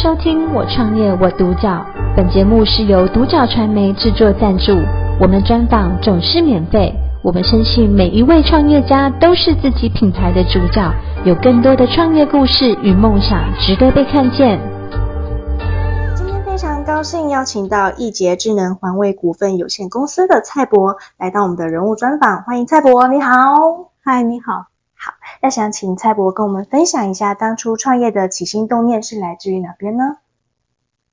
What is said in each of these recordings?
收听我创业我独角，本节目是由独角传媒制作赞助，我们专访总是免费。我们相信每一位创业家都是自己品牌的主角，有更多的创业故事与梦想值得被看见。今天非常高兴邀请到易捷智能环卫股份有限公司的蔡博来到我们的人物专访，欢迎蔡博，你好，嗨，你好。好，那想请蔡博跟我们分享一下，当初创业的起心动念是来自于哪边呢？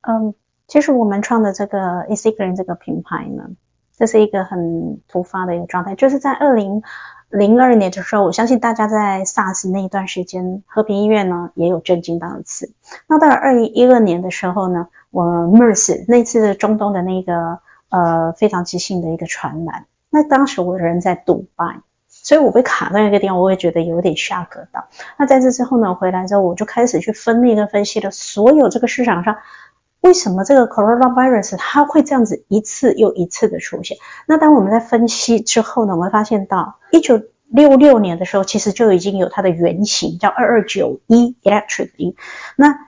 嗯，其实我们创的这个 EasyGreen 这个品牌呢，这是一个很突发的一个状态，就是在二零零二年的时候，我相信大家在 SARS 那一段时间，和平医院呢也有震惊到一次。那到了二零一二年的时候呢，我 MERS 那次中东的那个呃非常急性的一个传染，那当时我人在杜拜。所以我被卡在那个地方，我会觉得有点吓格到。那在这之后呢，回来之后我就开始去分类跟分析了所有这个市场上为什么这个 coronavirus 它会这样子一次又一次的出现。那当我们在分析之后呢，我们发现到一九六六年的时候，其实就已经有它的原型叫二二九一 electric E。那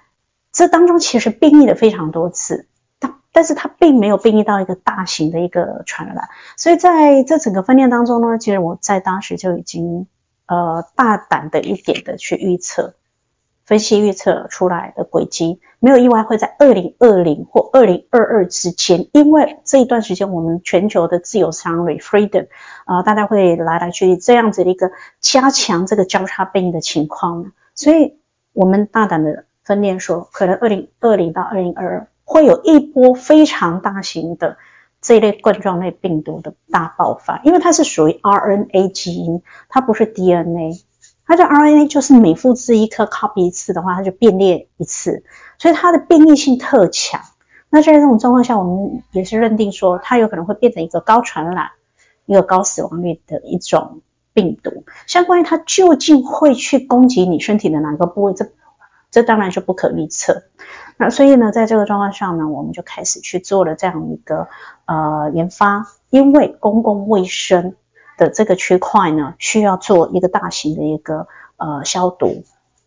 这当中其实变异了非常多次。但是它并没有变异到一个大型的一个传染，所以在这整个分裂当中呢，其实我在当时就已经呃大胆的一点的去预测、分析、预测出来的轨迹，没有意外会在二零二零或二零二二之间，因为这一段时间我们全球的自由商 freedom 啊、大家会来来去去这样子的一个加强这个交叉变异的情况，所以我们大胆的分链说，可能二零二零到二零二二。会有一波非常大型的这一类冠状类病毒的大爆发，因为它是属于 RNA 基因，它不是 DNA，它的 RNA 就是每复制一颗 copy 一次的话，它就变裂一次，所以它的变异性特强。那在这种状况下，我们也是认定说，它有可能会变成一个高传染、一个高死亡率的一种病毒。相关于它究竟会去攻击你身体的哪个部位，这这当然是不可预测。那所以呢，在这个状况上呢，我们就开始去做了这样一个呃研发，因为公共卫生的这个区块呢，需要做一个大型的一个呃消毒。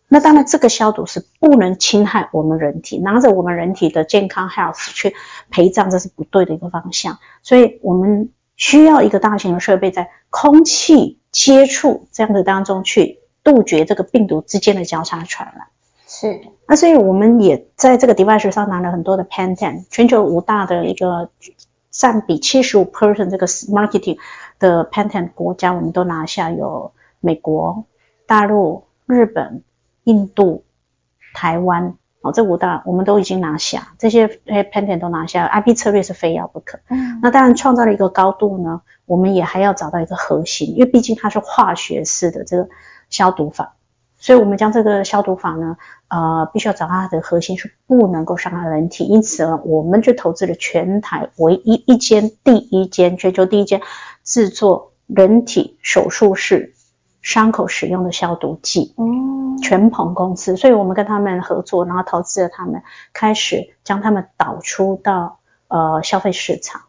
那当然，这个消毒是不能侵害我们人体，拿着我们人体的健康 health 去陪葬，这是不对的一个方向。所以我们需要一个大型的设备，在空气接触这样的当中去杜绝这个病毒之间的交叉传染。是，那所以我们也在这个 device 上拿了很多的 patent，全球五大的一个占比七十五 percent 这个 marketing 的 patent 国家，我们都拿下，有美国、大陆、日本、印度、台湾，哦，这五大我们都已经拿下，这些 patent 都拿下，IP 策略是非要不可。嗯，那当然创造了一个高度呢，我们也还要找到一个核心，因为毕竟它是化学式的这个消毒法。所以，我们将这个消毒法呢，呃，必须要找到它的核心是不能够伤害人体。因此呢，我们就投资了全台唯一一间、第一间、全球第一间制作人体手术室伤口使用的消毒剂，嗯，全鹏公司。所以我们跟他们合作，然后投资了他们，开始将他们导出到呃消费市场。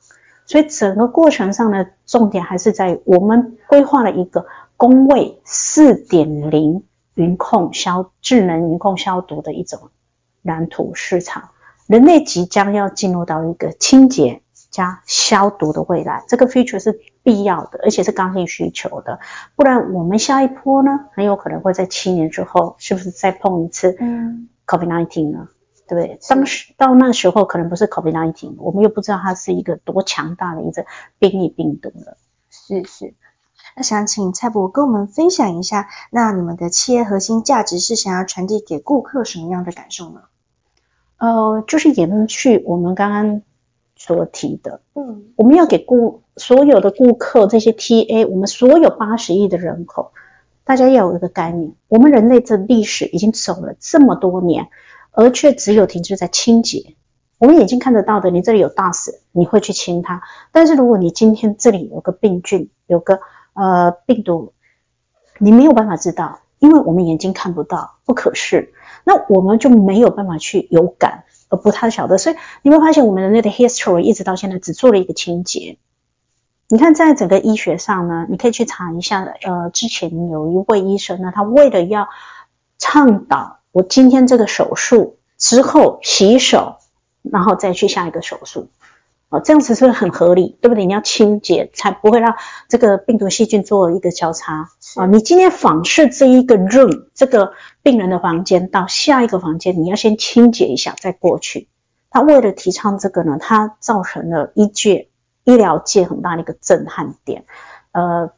所以整个过程上呢，重点还是在于我们规划了一个工位四点零。云控消智能云控消毒的一种蓝图市场，人类即将要进入到一个清洁加消毒的未来，这个 feature 是必要的，而且是刚性需求的，不然我们下一波呢，很有可能会在七年之后，是不是再碰一次嗯 COVID-19 呢？对不对？当时到那时候可能不是 COVID-19，我们又不知道它是一个多强大的一个变异病毒了。是是。那想请蔡博跟我们分享一下，那你们的企业核心价值是想要传递给顾客什么样的感受呢？呃，就是延续我们刚刚所提的，嗯，我们要给顾所有的顾客这些 TA，我们所有八十亿的人口，大家要有一个概念，我们人类这历史已经走了这么多年，而却只有停滞在清洁。我们眼睛看得到的，你这里有 dust，你会去清它，但是如果你今天这里有个病菌，有个呃，病毒，你没有办法知道，因为我们眼睛看不到，不可视，那我们就没有办法去有感，而不太晓得。所以你会发现，我们人类的 history 一直到现在只做了一个清洁。你看，在整个医学上呢，你可以去查一下，呃，之前有一位医生呢，他为了要倡导我今天这个手术之后洗手，然后再去下一个手术。哦，这样子是不是很合理？对不对？你要清洁，才不会让这个病毒细菌做一个交叉。啊，你今天访视这一个 room，这个病人的房间到下一个房间，你要先清洁一下再过去。他为了提倡这个呢，他造成了医界、医疗界很大的一个震撼点。呃。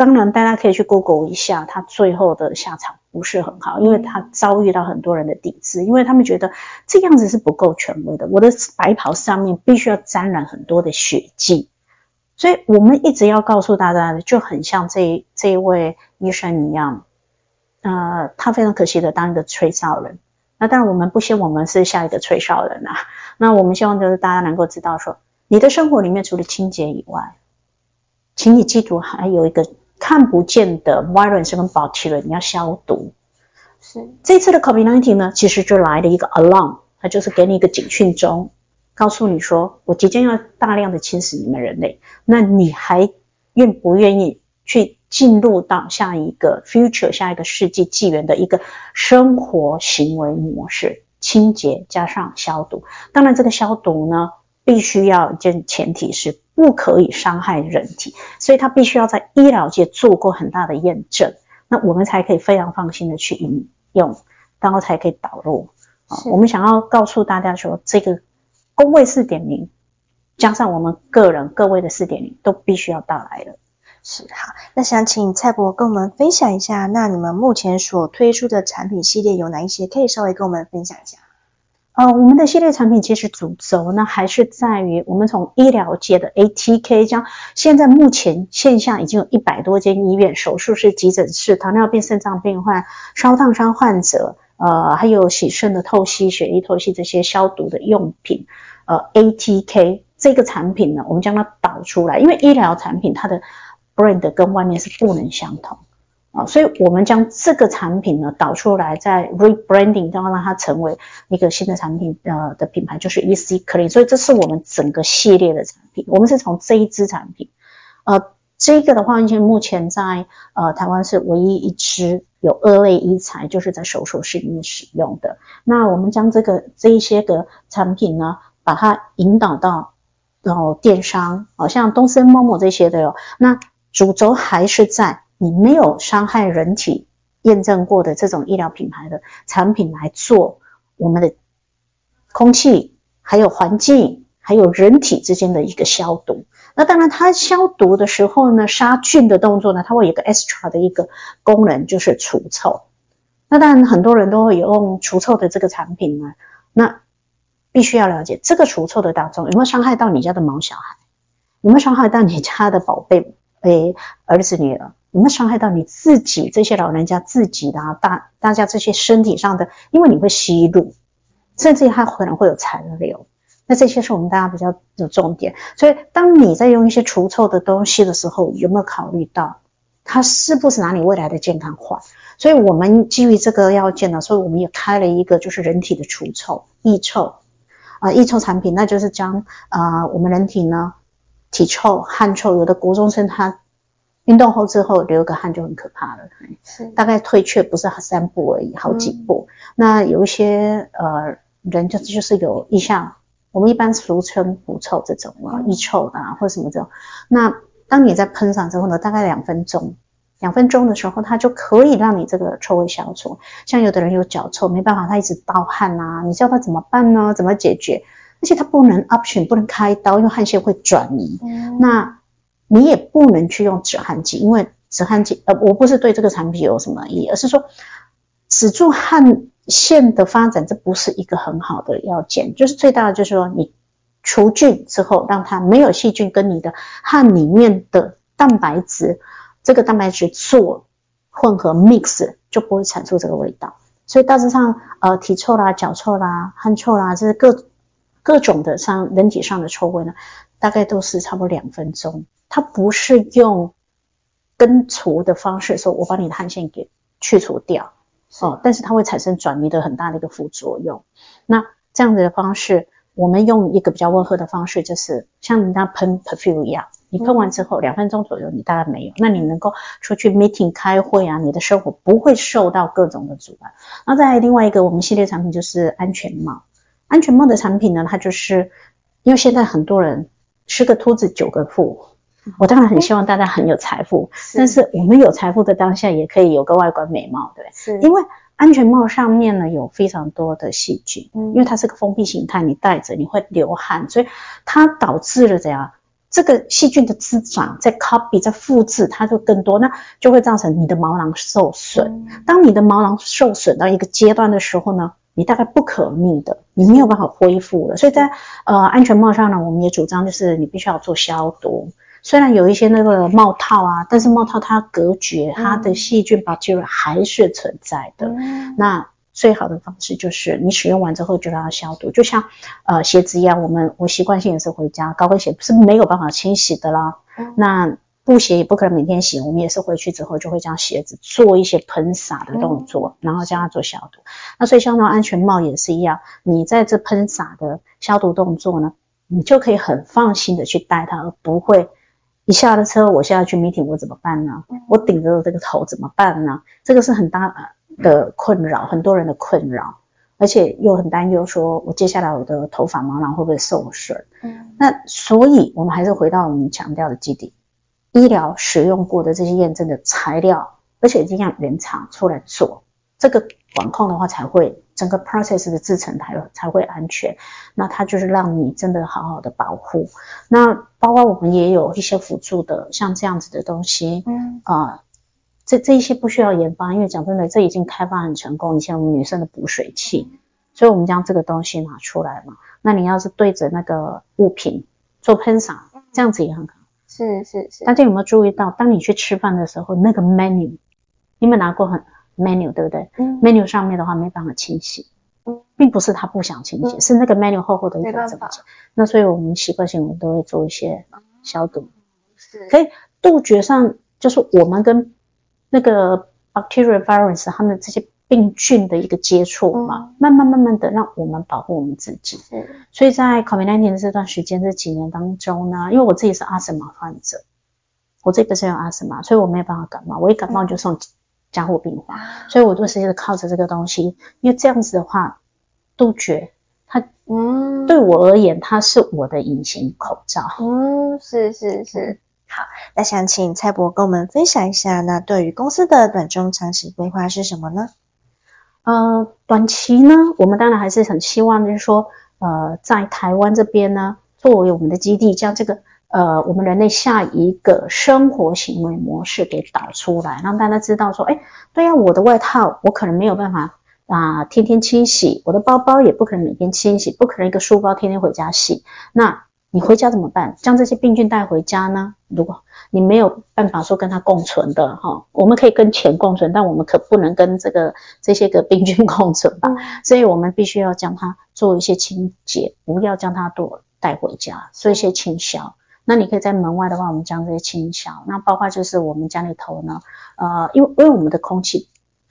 当然，大家可以去 Google 一下，他最后的下场不是很好，因为他遭遇到很多人的抵制，因为他们觉得这样子是不够权威的。我的白袍上面必须要沾染很多的血迹，所以我们一直要告诉大家的，就很像这这一位医生一样，呃，他非常可惜的当一个吹哨人。那当然，我们不希望我们是下一个吹哨人啊。那我们希望就是大家能够知道说，你的生活里面除了清洁以外，请你记住还有一个。看不见的 virus 跟 bacteria 你要消毒。是这次的 COVID-19 呢，其实就来了一个 alarm，它就是给你一个警讯钟，告诉你说，我即将要大量的侵蚀你们人类，那你还愿不愿意去进入到下一个 future 下一个世纪纪元的一个生活行为模式，清洁加上消毒。当然，这个消毒呢，必须要一件前提是。不可以伤害人体，所以它必须要在医疗界做过很大的验证，那我们才可以非常放心的去饮用，然后才可以导入。啊我们想要告诉大家说，这个工位四点零加上我们个人各位的四点零都必须要到来了。是好，那想请蔡博跟我们分享一下，那你们目前所推出的产品系列有哪一些？可以稍微跟我们分享一下。呃，我们的系列产品其实主轴呢，还是在于我们从医疗界的 ATK，将现在目前线下已经有一百多间医院，手术室、急诊室、糖尿病、肾脏病患、烧烫伤患者，呃，还有洗肾的透析、血液透析这些消毒的用品，呃，ATK 这个产品呢，我们将它导出来，因为医疗产品它的 brand 跟外面是不能相同。啊，所以我们将这个产品呢导出来，在 rebranding，然后让它成为一个新的产品呃的品牌，就是 EC Clean。所以这是我们整个系列的产品。我们是从这一支产品，呃，这个的话，目前在呃台湾是唯一一支有二类医材，就是在手术室里面使用的。那我们将这个这一些个产品呢，把它引导到然后电商，好像东森、某某这些的哟。那主轴还是在。你没有伤害人体验证过的这种医疗品牌的产品来做我们的空气，还有环境，还有人体之间的一个消毒。那当然，它消毒的时候呢，杀菌的动作呢，它会有个 extra 的一个功能，就是除臭。那当然，很多人都会用除臭的这个产品呢。那必须要了解，这个除臭的当中有没有伤害到你家的毛小孩？有没有伤害到你家的宝贝？诶，儿子女儿？有没有伤害到你自己？这些老人家自己的啊，大大家这些身体上的，因为你会吸入，甚至还可能会有残留。那这些是我们大家比较的重点。所以，当你在用一些除臭的东西的时候，有没有考虑到它是不是拿你未来的健康换？所以我们基于这个要件呢，所以我们也开了一个就是人体的除臭抑臭啊，抑臭产品，那就是将啊、我们人体呢体臭、汗臭，有的国中生他。运动后之后流个汗就很可怕了，是大概退却不是三步而已，好几步。嗯、那有一些呃人就就是有一项，我们一般俗称狐臭这种啊，腋臭啊或者什么这种。那当你在喷上之后呢，大概两分钟，两分钟的时候，它就可以让你这个臭味消除。像有的人有脚臭，没办法，他一直盗汗啊，你叫他怎么办呢？怎么解决？而且他不能 option，不能开刀，因为汗腺会转移。嗯、那你也不能去用止汗剂，因为止汗剂，呃，我不是对这个产品有什么意义，而是说止住汗腺的发展，这不是一个很好的要件。就是最大的就是说，你除菌之后，让它没有细菌跟你的汗里面的蛋白质，这个蛋白质做混合 mix，就不会产出这个味道。所以大致上，呃，体臭啦、脚臭啦、汗臭啦，这是各各种的上人体上的臭味呢，大概都是差不多两分钟。它不是用根除的方式说，我把你的汗腺给去除掉哦，但是它会产生转移的很大的一个副作用。那这样子的方式，我们用一个比较温和的方式，就是像人家喷 perfume 一样，你喷完之后两分钟左右，你大概没有，那你能够出去 meeting 开会啊，你的生活不会受到各种的阻碍。那再另外一个我们系列产品就是安全帽，安全帽的产品呢，它就是因为现在很多人十个秃子九个富，我当然很希望大家很有财富，但是我们有财富的当下也可以有个外观美貌，对，是因为。安全帽上面呢，有非常多的细菌，嗯，因为它是个封闭形态，你戴着你会流汗，所以它导致了怎样？这个细菌的滋长在 copy 在复制，它就更多，那就会造成你的毛囊受损。嗯，当你的毛囊受损到一个阶段的时候呢，你大概不可逆的，你没有办法恢复了。所以在呃安全帽上呢，我们也主张就是你必须要做消毒。虽然有一些那个帽套啊，但是帽套它隔绝，它的细菌 bacteria 还是存在的。嗯、那最好的方式就是你使用完之后就让它消毒，就像呃鞋子一样，我们我习惯性也是回家高跟鞋是没有办法清洗的啦。嗯、那布鞋也不可能每天洗，我们也是回去之后就会将鞋子做一些喷洒的动作，嗯、然后将它做消毒。那所以像那安全帽也是一样，你在这喷洒的消毒动作呢，你就可以很放心的去戴它，而不会。你下了车，我现在去 meeting，我怎么办呢？我顶着这个头怎么办呢？这个是很大的困扰，很多人的困扰，而且又很担忧，说我接下来我的头发毛囊会不会受损？嗯，那所以我们还是回到我们强调的基地，医疗使用过的这些验证的材料，而且一定要原厂出来做这个。管控的话才会整个 process 的制成才才会安全，那它就是让你真的好好的保护。那包括我们也有一些辅助的，像这样子的东西，嗯啊、呃，这这一些不需要研发，因为讲真的，这已经开发很成功。以前我们女生的补水器，所以我们将这个东西拿出来嘛。那你要是对着那个物品做喷洒，这样子也很好。是是是。大家有没有注意到，当你去吃饭的时候，那个 menu，你有没有拿过很？menu 对不对？嗯，menu 上面的话没办法清洗，嗯，并不是他不想清洗，嗯、是那个 menu 厚厚的一层怎么讲？那所以我们习惯性我们都会做一些消毒，可以杜绝上就是我们跟那个 bacteria virus 他们这些病菌的一个接触嘛，嗯、慢慢慢慢的让我们保护我们自己。所以在 COVID-19 的这段时间这几年当中呢，因为我自己是阿斯玛患者，我这个是有阿斯玛，所以我没有办法感冒，我一感冒就送。嗯加护病房，所以我都是靠着这个东西，因为这样子的话，杜绝它，嗯，对我而言，它是我的隐形口罩。嗯，是是是。好，那想请蔡博跟我们分享一下，那对于公司的短中长期规划是什么呢？呃，短期呢，我们当然还是很希望，就是说，呃，在台湾这边呢，作为我们的基地，将这个。呃，我们人类下一个生活行为模式给导出来，让大家知道说，哎，对呀，我的外套我可能没有办法啊、呃，天天清洗，我的包包也不可能每天清洗，不可能一个书包天天回家洗。那你回家怎么办？将这些病菌带回家呢？如果你没有办法说跟它共存的哈，我们可以跟钱共存，但我们可不能跟这个这些个病菌共存吧？嗯、所以我们必须要将它做一些清洁，不要将它多带回家，做一些清消。那你可以在门外的话，我们将这些清消。那包括就是我们家里头呢，呃，因为因为我们的空气，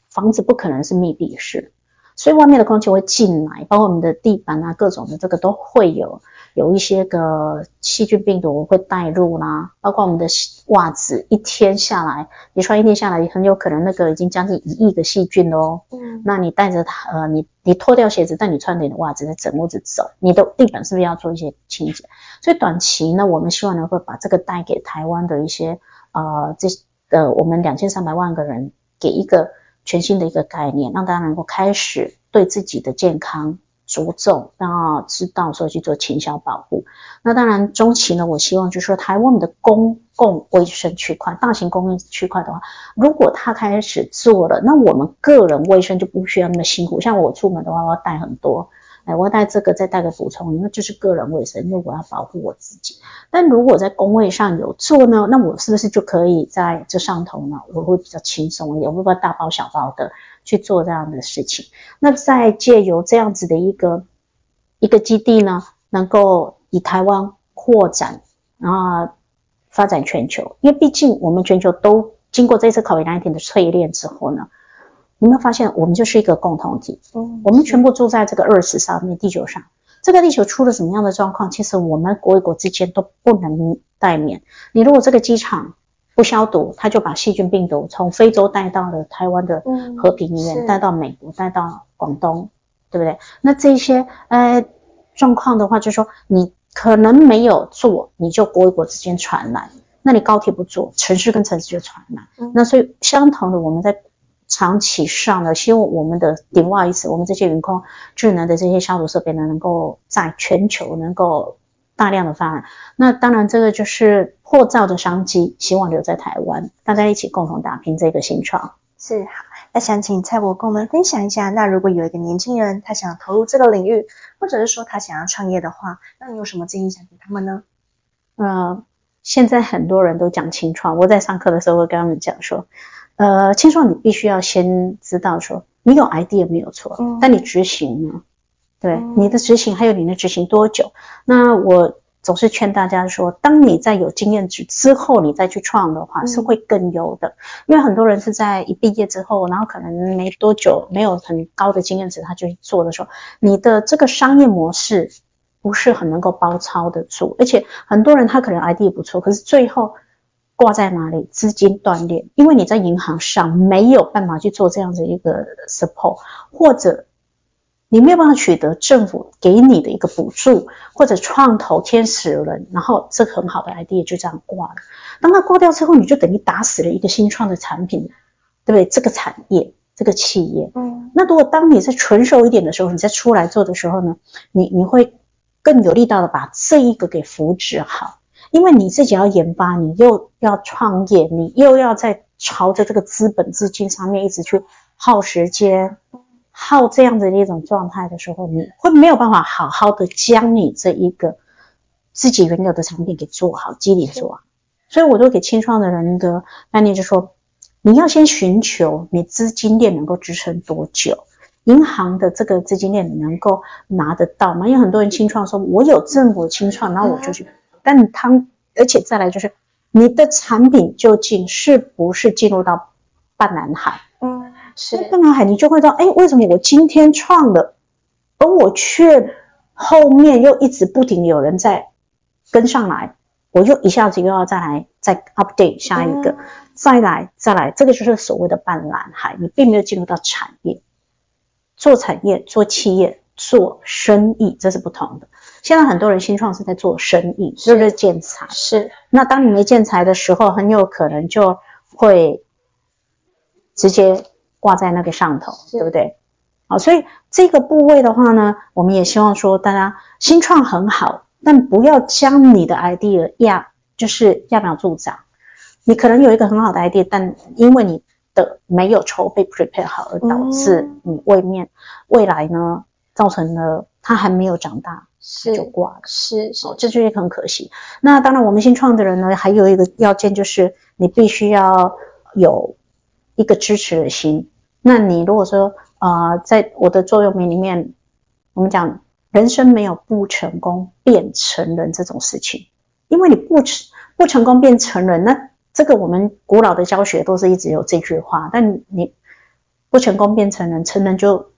房子不可能是密闭式，所以外面的空气会进来，包括我们的地板啊，各种的这个都会有。有一些个细菌病毒会带入啦，包括我们的袜子，一天下来，你穿一天下来，很有可能那个已经将近一亿个细菌哦。嗯，那你带着它，呃，你你脱掉鞋子，但你穿你的袜子在整屋子走，你的地板是不是要做一些清洁？所以短期呢，我们希望能够把这个带给台湾的一些呃这呃我们两千三百万个人，给一个全新的一个概念，让大家能够开始对自己的健康。着重，然后知道说去做勤小保护。那当然，中期呢，我希望就是说，台湾的公共卫生区块、大型公共区块的话，如果他开始做了，那我们个人卫生就不需要那么辛苦。像我出门的话，我要带很多。哎，我带这个，再带个补充，那就是个人卫生，因为我要保护我自己。但如果在工位上有做呢，那我是不是就可以在这上头呢？我会比较轻松一点，我会不会大包小包的去做这样的事情？那再借由这样子的一个一个基地呢，能够以台湾扩展，然后发展全球，因为毕竟我们全球都经过这次 COVID-19 的淬炼之后呢。你有没有发现，我们就是一个共同体？嗯，我们全部住在这个 Earth 上面，地球上。这个地球出了什么样的状况，其实我们国与国之间都不能待免。你如果这个机场不消毒，他就把细菌病毒从非洲带到了台湾的和平医院，嗯、带到美国，带到广东，对不对？那这些呃状况的话，就是说你可能没有做，你就国与国之间传染。那你高铁不做，城市跟城市就传染。嗯、那所以相同的，我们在长期上呢，希望我们的 device，我们这些云空智能的这些消毒设备呢，能够在全球能够大量的发展。那当然，这个就是破造的商机，希望留在台湾，大家一起共同打拼这个新创。是好，那想请蔡博跟我们分享一下，那如果有一个年轻人他想投入这个领域，或者是说他想要创业的话，那你有什么建议想给他们呢？嗯。现在很多人都讲清创，我在上课的时候会跟他们讲说，呃，青创你必须要先知道说，你有 idea 没有错，嗯，但你执行呢？对，嗯，你的执行还有你的执行多久？那我总是劝大家说，当你在有经验之之后，你再去创的话，是会更优的，嗯，因为很多人是在一毕业之后，然后可能没多久，没有很高的经验值，他就去做的时候，你的这个商业模式。不是很能够包抄的住，而且很多人他可能 idea 不错，可是最后挂在哪里？资金断裂，因为你在银行上没有办法去做这样子一个 support，或者你没有办法取得政府给你的一个补助，或者创投天使轮，然后这个很好的 idea 就这样挂了。当它挂掉之后，你就等于打死了一个新创的产品，对不对？这个产业，这个企业，嗯，那如果当你在成熟一点的时候，你再出来做的时候呢，你你会。更有力道的把这一个给扶植好，因为你自己要研发，你又要创业，你又要在朝着这个资本资金上面一直去耗时间，耗这样子的一种状态的时候，你会没有办法好好的将你这一个自己原有的产品给做好，积累做好。所以我都给清创的人的概念就说，你要先寻求你资金链能够支撑多久。银行的这个资金链你能够拿得到吗？因为很多人清创说，我有政府清创，那我就去。但他而且再来就是，你的产品究竟是不是进入到半蓝海？嗯，是半蓝海，你就会知道，哎，为什么我今天创了，而我却后面又一直不停有人在跟上来，我又一下子又要再来再 update 下一个，再来再来，这个就是所谓的半蓝海，你并没有进入到产业。做产业、做企业、做生意，这是不同的。现在很多人新创是在做生意，是不是建材？是。那当你没建材的时候，很有可能就会直接挂在那个上头，对不对？好，所以这个部位的话呢，我们也希望说，大家新创很好，但不要将你的 idea 压，就是揠苗助长。你可能有一个很好的 idea，但因为你的没有筹备 prepare 好，而导致你未面、嗯、未来呢，造成了它还没有长大是就挂了，是是，这就是很可惜。那当然，我们新创的人呢，还有一个要件就是你必须要有一个支持的心。那你如果说啊、呃，在我的座右铭里面，我们讲人生没有不成功便成人这种事情，因为你不成不成功便成人那。这个我们古老的教学都是一直有这句话，但你不成功便成人，成人就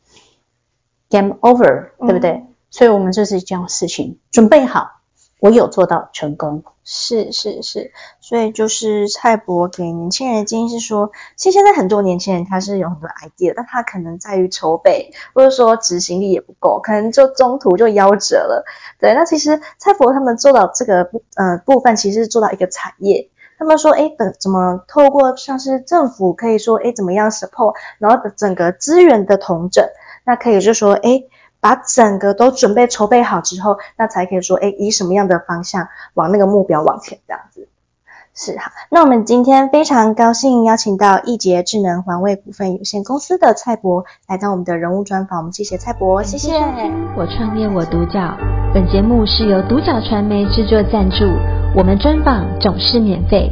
game over，对不对？嗯、所以我们就是一件事情，准备好，我有做到成功。是是是，所以就是蔡博给年轻人的建议是说，其实现在很多年轻人他是有很多 idea，但他可能在于筹备，或者说执行力也不够，可能就中途就夭折了。对，那其实蔡博他们做到这个呃部分，其实是做到一个产业。他们说，哎，怎怎么透过像是政府可以说，哎，怎么样 support，然后整个资源的统整，那可以就说，哎，把整个都准备筹备好之后，那才可以说，哎，以什么样的方向往那个目标往前这样子。是哈，那我们今天非常高兴邀请到易捷智能环卫股份有限公司的蔡博来到我们的人物专访，我们谢谢蔡博，谢谢。我创业我独角，本节目是由独角传媒制作赞助，我们专访总是免费。